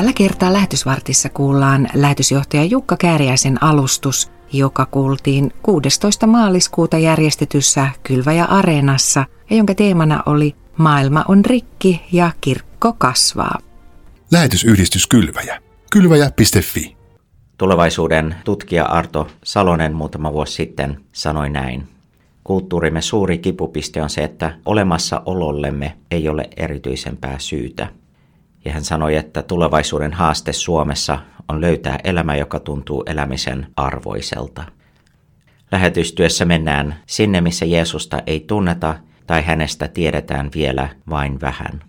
Tällä kertaa lähetysvartissa kuullaan lähetysjohtaja Jukka Kääriäisen alustus, joka kuultiin 16. maaliskuuta järjestetyssä Kylväjä Areenassa ja jonka teemana oli Maailma on rikki ja kirkko kasvaa. Lähetysyhdistys Kylväjä. Kylväjä.fi Tulevaisuuden tutkija Arto Salonen muutama vuosi sitten sanoi näin. Kulttuurimme suuri kipupiste on se, että olemassaolollemme ei ole erityisempää syytä. Ja hän sanoi, että tulevaisuuden haaste Suomessa on löytää elämä, joka tuntuu elämisen arvoiselta. Lähetystyössä mennään sinne, missä Jeesusta ei tunneta tai hänestä tiedetään vielä vain vähän.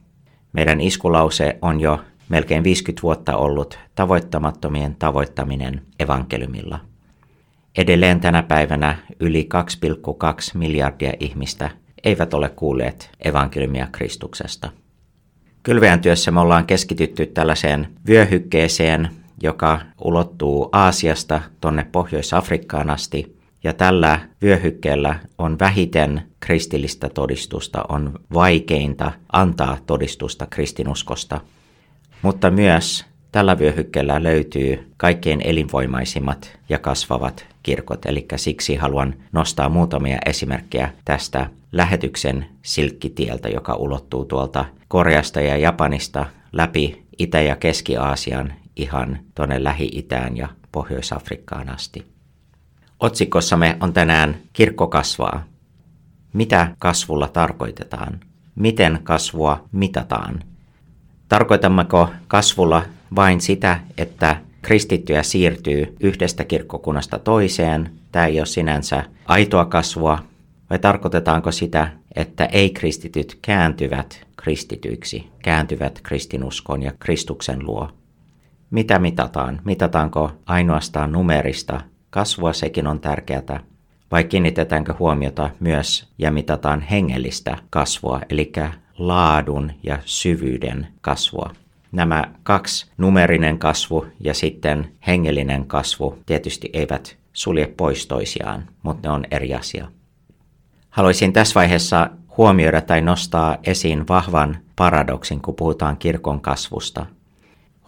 Meidän iskulause on jo melkein 50 vuotta ollut tavoittamattomien tavoittaminen evankeliumilla. Edelleen tänä päivänä yli 2,2 miljardia ihmistä eivät ole kuulleet evankeliumia Kristuksesta. Kylveän työssä me ollaan keskitytty tällaiseen vyöhykkeeseen, joka ulottuu Aasiasta tuonne Pohjois-Afrikkaan asti. Ja tällä vyöhykkeellä on vähiten kristillistä todistusta, on vaikeinta antaa todistusta kristinuskosta. Mutta myös tällä vyöhykkeellä löytyy kaikkein elinvoimaisimmat ja kasvavat kirkot, eli siksi haluan nostaa muutamia esimerkkejä tästä lähetyksen silkkitieltä, joka ulottuu tuolta Koreasta ja Japanista läpi Itä- ja Keski-Aasian ihan tuonne Lähi-Itään ja Pohjois-Afrikkaan asti. Otsikossamme on tänään Kirkko kasvaa. Mitä kasvulla tarkoitetaan? Miten kasvua mitataan? Tarkoitammeko kasvulla vain sitä, että kristittyjä siirtyy yhdestä kirkkokunnasta toiseen? Tämä ei ole sinänsä aitoa kasvua, vai tarkoitetaanko sitä, että ei-kristityt kääntyvät kristityiksi, kääntyvät kristinuskoon ja Kristuksen luo? Mitä mitataan? Mitataanko ainoastaan numerista? Kasvua sekin on tärkeää. Vai kiinnitetäänkö huomiota myös ja mitataan hengellistä kasvua, eli laadun ja syvyyden kasvua? Nämä kaksi, numerinen kasvu ja sitten hengellinen kasvu, tietysti eivät sulje pois toisiaan, mutta ne on eri asia. Haluaisin tässä vaiheessa huomioida tai nostaa esiin vahvan paradoksin, kun puhutaan kirkon kasvusta.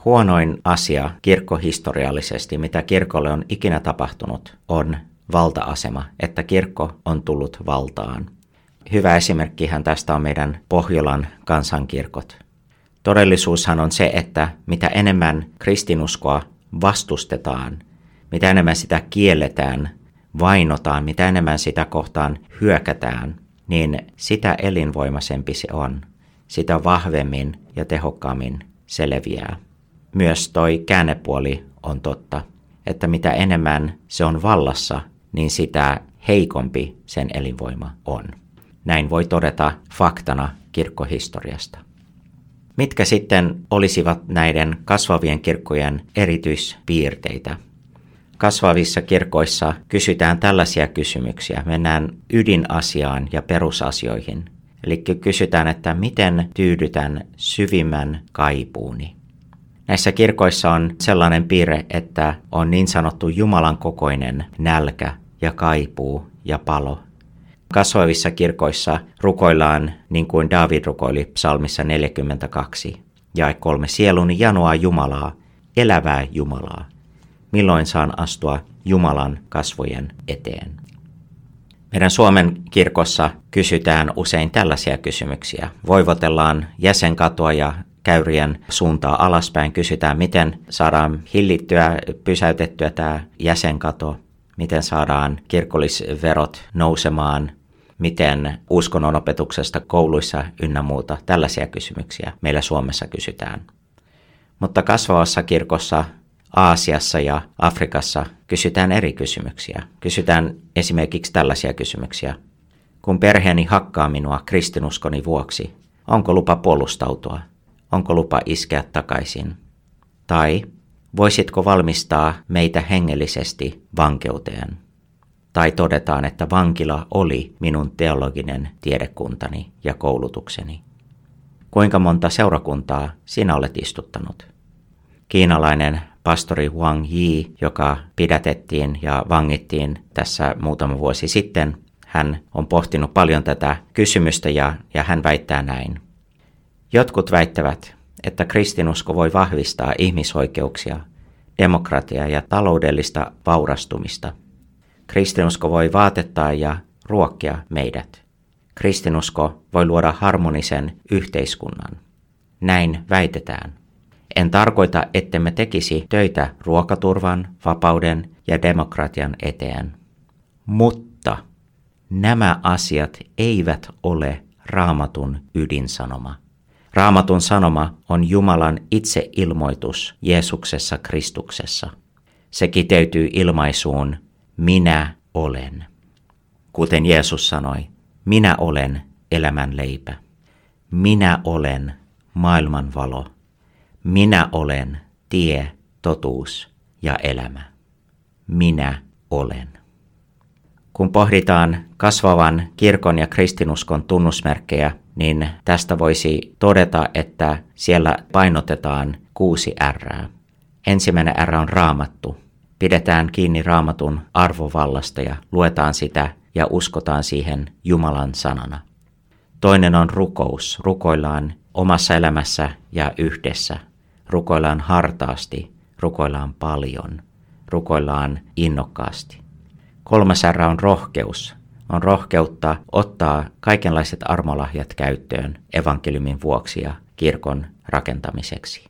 Huonoin asia kirkkohistoriallisesti, mitä kirkolle on ikinä tapahtunut, on valta-asema, että kirkko on tullut valtaan. Hyvä esimerkkihän tästä on meidän Pohjolan kansankirkot. Todellisuushan on se, että mitä enemmän kristinuskoa vastustetaan, mitä enemmän sitä kielletään, vainotaan, mitä enemmän sitä kohtaan hyökätään, niin sitä elinvoimaisempi se on. Sitä vahvemmin ja tehokkaammin se leviää. Myös toi käännepuoli on totta, että mitä enemmän se on vallassa, niin sitä heikompi sen elinvoima on. Näin voi todeta faktana kirkkohistoriasta. Mitkä sitten olisivat näiden kasvavien kirkkojen erityispiirteitä? Kasvavissa kirkoissa kysytään tällaisia kysymyksiä. Mennään ydinasiaan ja perusasioihin. Eli kysytään, että miten tyydytän syvimmän kaipuuni. Näissä kirkoissa on sellainen piirre, että on niin sanottu Jumalan kokoinen nälkä ja kaipuu ja palo Kasvavissa kirkoissa rukoillaan niin kuin David rukoili psalmissa 42. ja kolme sieluni janoaa Jumalaa, elävää Jumalaa. Milloin saan astua Jumalan kasvojen eteen? Meidän Suomen kirkossa kysytään usein tällaisia kysymyksiä. Voivotellaan jäsenkatoa ja käyrien suuntaa alaspäin. Kysytään, miten saadaan hillittyä, pysäytettyä tämä jäsenkato, miten saadaan kirkollisverot nousemaan, miten uskonnon opetuksesta kouluissa ynnä muuta, tällaisia kysymyksiä meillä Suomessa kysytään. Mutta kasvavassa kirkossa Aasiassa ja Afrikassa kysytään eri kysymyksiä. Kysytään esimerkiksi tällaisia kysymyksiä. Kun perheeni hakkaa minua kristinuskoni vuoksi, onko lupa puolustautua? Onko lupa iskeä takaisin? Tai voisitko valmistaa meitä hengellisesti vankeuteen? tai todetaan, että vankila oli minun teologinen tiedekuntani ja koulutukseni. Kuinka monta seurakuntaa sinä olet istuttanut? Kiinalainen pastori Wang Yi, joka pidätettiin ja vangittiin tässä muutama vuosi sitten, hän on pohtinut paljon tätä kysymystä ja, ja hän väittää näin. Jotkut väittävät, että kristinusko voi vahvistaa ihmisoikeuksia, demokratiaa ja taloudellista vaurastumista. Kristinusko voi vaatettaa ja ruokkia meidät. Kristinusko voi luoda harmonisen yhteiskunnan. Näin väitetään. En tarkoita, ettemme tekisi töitä ruokaturvan, vapauden ja demokratian eteen. Mutta nämä asiat eivät ole raamatun ydinsanoma. Raamatun sanoma on Jumalan itseilmoitus Jeesuksessa Kristuksessa. Se kiteytyy ilmaisuun minä olen. Kuten Jeesus sanoi, minä olen elämän leipä. Minä olen maailman valo. Minä olen tie, totuus ja elämä. Minä olen. Kun pohditaan kasvavan kirkon ja kristinuskon tunnusmerkkejä, niin tästä voisi todeta, että siellä painotetaan kuusi R. Ensimmäinen R on raamattu. Pidetään kiinni raamatun arvovallasta ja luetaan sitä ja uskotaan siihen Jumalan sanana. Toinen on rukous. Rukoillaan omassa elämässä ja yhdessä. Rukoillaan hartaasti, rukoillaan paljon, rukoillaan innokkaasti. Kolmas R on rohkeus. On rohkeutta ottaa kaikenlaiset armolahjat käyttöön evankeliumin vuoksi ja kirkon rakentamiseksi.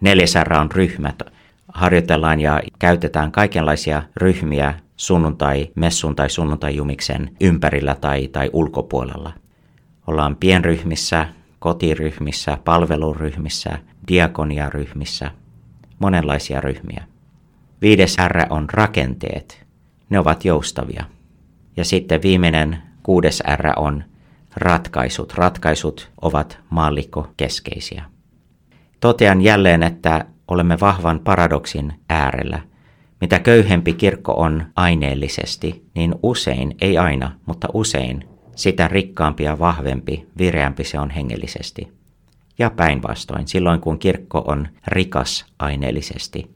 Neljäs R on ryhmät. Harjoitellaan ja käytetään kaikenlaisia ryhmiä sunnuntai, messun tai sunnuntai-jumiksen ympärillä tai, tai ulkopuolella. Ollaan pienryhmissä, kotiryhmissä, palveluryhmissä, diakoniaryhmissä, monenlaisia ryhmiä. Viides R on rakenteet. Ne ovat joustavia. Ja sitten viimeinen kuudes R on ratkaisut. Ratkaisut ovat maallikko-keskeisiä. Totean jälleen, että olemme vahvan paradoksin äärellä. Mitä köyhempi kirkko on aineellisesti, niin usein, ei aina, mutta usein, sitä rikkaampi ja vahvempi, vireämpi se on hengellisesti. Ja päinvastoin, silloin kun kirkko on rikas aineellisesti,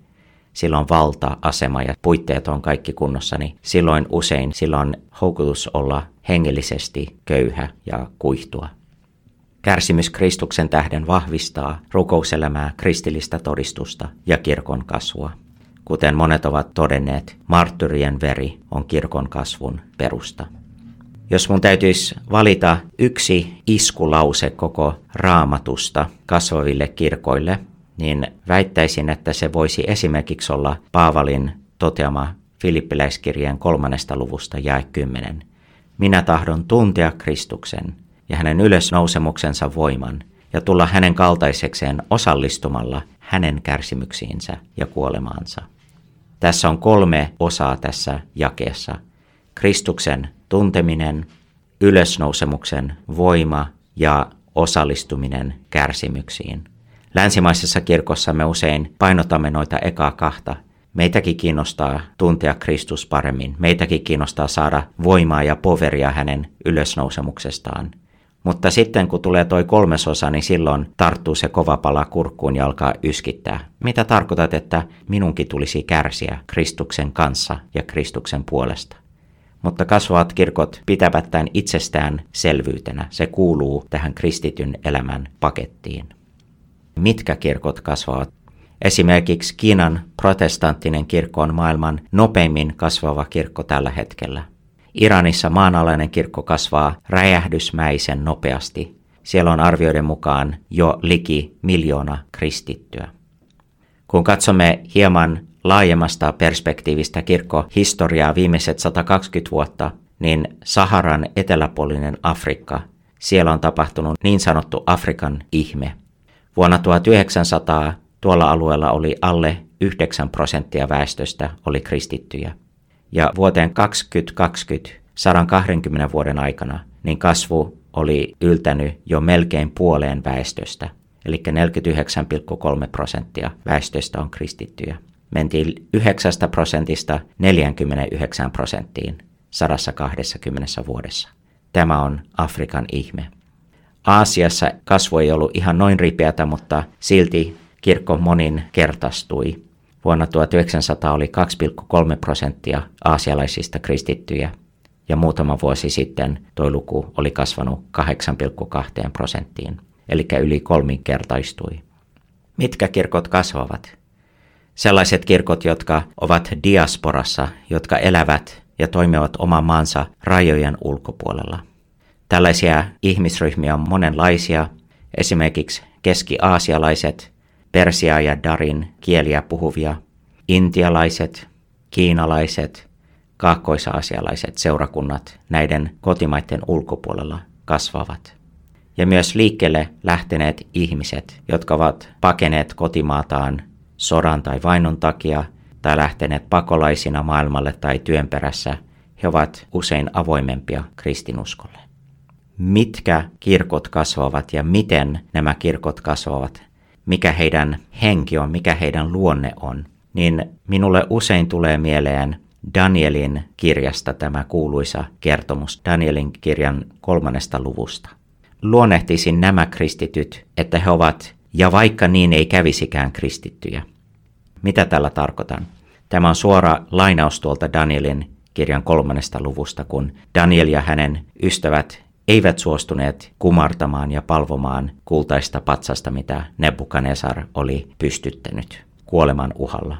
silloin valta, asema ja puitteet on kaikki kunnossa, niin silloin usein silloin houkutus olla hengellisesti köyhä ja kuihtua. Kärsimys Kristuksen tähden vahvistaa rukouselämää, kristillistä todistusta ja kirkon kasvua. Kuten monet ovat todenneet, marttyrien veri on kirkon kasvun perusta. Jos mun täytyisi valita yksi iskulause koko raamatusta kasvaville kirkoille, niin väittäisin, että se voisi esimerkiksi olla Paavalin toteama Filippiläiskirjeen kolmannesta luvusta jae 10. Minä tahdon tuntea Kristuksen ja hänen ylösnousemuksensa voiman ja tulla hänen kaltaisekseen osallistumalla hänen kärsimyksiinsä ja kuolemaansa. Tässä on kolme osaa tässä jakeessa. Kristuksen tunteminen, ylösnousemuksen voima ja osallistuminen kärsimyksiin. Länsimaisessa kirkossa me usein painotamme noita ekaa kahta. Meitäkin kiinnostaa tuntea Kristus paremmin. Meitäkin kiinnostaa saada voimaa ja poveria hänen ylösnousemuksestaan. Mutta sitten kun tulee toi kolmesosa, niin silloin tarttuu se kova pala kurkkuun ja alkaa yskittää. Mitä tarkoitat, että minunkin tulisi kärsiä Kristuksen kanssa ja Kristuksen puolesta? Mutta kasvavat kirkot pitävät tämän itsestään selvyytenä. Se kuuluu tähän kristityn elämän pakettiin mitkä kirkot kasvavat. Esimerkiksi Kiinan protestanttinen kirkko on maailman nopeimmin kasvava kirkko tällä hetkellä. Iranissa maanalainen kirkko kasvaa räjähdysmäisen nopeasti. Siellä on arvioiden mukaan jo liki miljoona kristittyä. Kun katsomme hieman laajemmasta perspektiivistä kirkkohistoriaa viimeiset 120 vuotta, niin Saharan eteläpuolinen Afrikka, siellä on tapahtunut niin sanottu Afrikan ihme. Vuonna 1900 tuolla alueella oli alle 9 prosenttia väestöstä oli kristittyjä. Ja vuoteen 2020, 120 vuoden aikana, niin kasvu oli yltänyt jo melkein puoleen väestöstä. Eli 49,3 prosenttia väestöstä on kristittyjä. Mentiin 9 prosentista 49 prosenttiin 120 vuodessa. Tämä on Afrikan ihme. Aasiassa kasvu ei ollut ihan noin ripeätä, mutta silti kirkko monin kertastui. Vuonna 1900 oli 2,3 prosenttia aasialaisista kristittyjä ja muutama vuosi sitten tuo luku oli kasvanut 8,2 prosenttiin, eli yli kolminkertaistui. Mitkä kirkot kasvavat? Sellaiset kirkot, jotka ovat diasporassa, jotka elävät ja toimivat oman maansa rajojen ulkopuolella. Tällaisia ihmisryhmiä on monenlaisia, esimerkiksi keski-aasialaiset, persia ja darin kieliä puhuvia, intialaiset, kiinalaiset, kaakkois-aasialaiset seurakunnat näiden kotimaiden ulkopuolella kasvavat. Ja myös liikkeelle lähteneet ihmiset, jotka ovat pakeneet kotimaataan sodan tai vainon takia tai lähteneet pakolaisina maailmalle tai työn perässä, he ovat usein avoimempia kristinuskolle. Mitkä kirkot kasvavat ja miten nämä kirkot kasvavat, mikä heidän henki on, mikä heidän luonne on, niin minulle usein tulee mieleen Danielin kirjasta tämä kuuluisa kertomus Danielin kirjan kolmannesta luvusta. Luonnehtisin nämä kristityt, että he ovat, ja vaikka niin ei kävisikään kristittyjä. Mitä tällä tarkoitan? Tämä on suora lainaus tuolta Danielin kirjan kolmannesta luvusta, kun Daniel ja hänen ystävät eivät suostuneet kumartamaan ja palvomaan kultaista patsasta, mitä Nebuchadnezzar oli pystyttänyt kuoleman uhalla.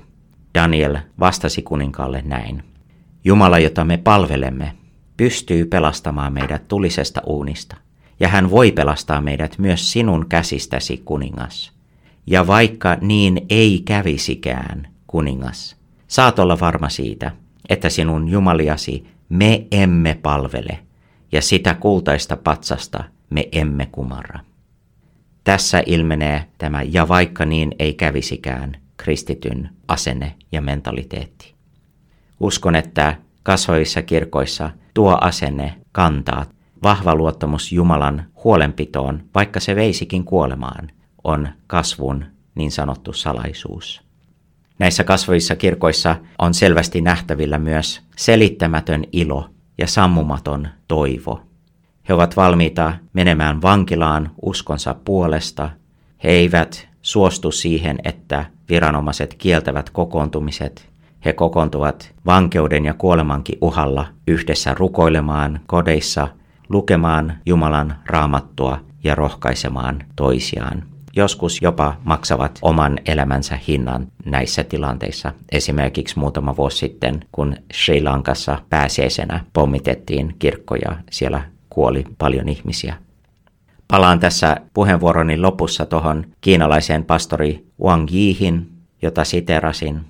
Daniel vastasi kuninkaalle näin. Jumala, jota me palvelemme, pystyy pelastamaan meidät tulisesta uunista, ja hän voi pelastaa meidät myös sinun käsistäsi, kuningas. Ja vaikka niin ei kävisikään, kuningas, saat olla varma siitä, että sinun jumaliasi me emme palvele, ja sitä kultaista patsasta me emme kumarra. Tässä ilmenee tämä ja vaikka niin ei kävisikään kristityn asenne ja mentaliteetti. Uskon, että kasvavissa kirkoissa tuo asenne kantaa vahva luottamus Jumalan huolenpitoon, vaikka se veisikin kuolemaan, on kasvun niin sanottu salaisuus. Näissä kasvavissa kirkoissa on selvästi nähtävillä myös selittämätön ilo ja sammumaton toivo. He ovat valmiita menemään vankilaan uskonsa puolesta. He eivät suostu siihen, että viranomaiset kieltävät kokoontumiset. He kokoontuvat vankeuden ja kuolemankin uhalla yhdessä rukoilemaan kodeissa, lukemaan Jumalan raamattua ja rohkaisemaan toisiaan. Joskus jopa maksavat oman elämänsä hinnan näissä tilanteissa. Esimerkiksi muutama vuosi sitten, kun Sri Lankassa pääsiäisenä pommitettiin kirkkoja, siellä kuoli paljon ihmisiä. Palaan tässä puheenvuoroni lopussa tuohon kiinalaiseen pastori Wang Yihin, jota siterasin.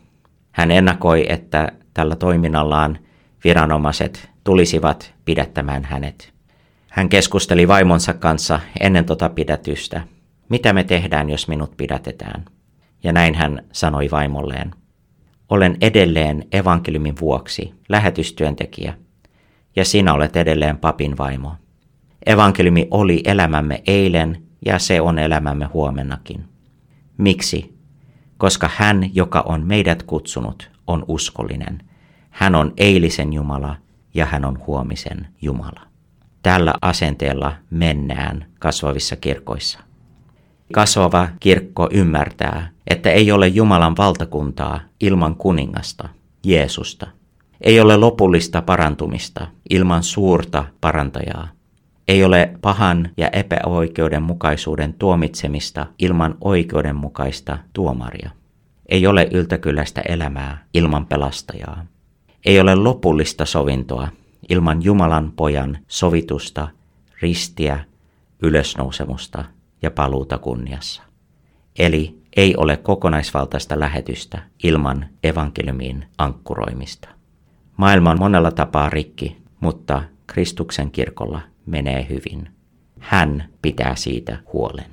Hän ennakoi, että tällä toiminnallaan viranomaiset tulisivat pidättämään hänet. Hän keskusteli vaimonsa kanssa ennen tota pidätystä. Mitä me tehdään, jos minut pidätetään? Ja näin hän sanoi vaimolleen. Olen edelleen evankeliumin vuoksi lähetystyöntekijä, ja sinä olet edelleen papin vaimo. Evankeliumi oli elämämme eilen ja se on elämämme huomennakin. Miksi? Koska hän, joka on meidät kutsunut, on uskollinen. Hän on eilisen Jumala ja hän on huomisen Jumala. Tällä asenteella mennään kasvavissa kirkoissa. Kasvava kirkko ymmärtää, että ei ole Jumalan valtakuntaa ilman kuningasta, Jeesusta. Ei ole lopullista parantumista ilman suurta parantajaa. Ei ole pahan ja epäoikeudenmukaisuuden tuomitsemista ilman oikeudenmukaista tuomaria. Ei ole yltäkylläistä elämää ilman pelastajaa. Ei ole lopullista sovintoa ilman Jumalan pojan sovitusta, ristiä, ylösnousemusta ja paluuta kunniassa. Eli ei ole kokonaisvaltaista lähetystä ilman evankeliumiin ankkuroimista. Maailma on monella tapaa rikki, mutta Kristuksen kirkolla menee hyvin. Hän pitää siitä huolen.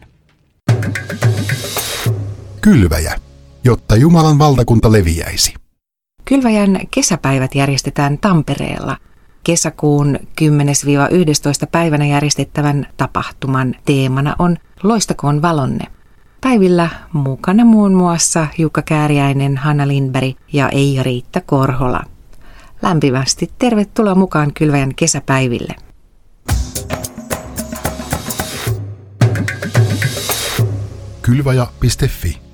Kylväjä, jotta Jumalan valtakunta leviäisi. Kylväjän kesäpäivät järjestetään Tampereella. Kesäkuun 10-11 päivänä järjestettävän tapahtuman teemana on Loistakoon valonne. Päivillä mukana muun muassa Jukka Kääriäinen, Hanna Lindberg ja Eija-Riitta Korhola. Lämpimästi tervetuloa mukaan Kylväjän kesäpäiville. Kylvaja.fi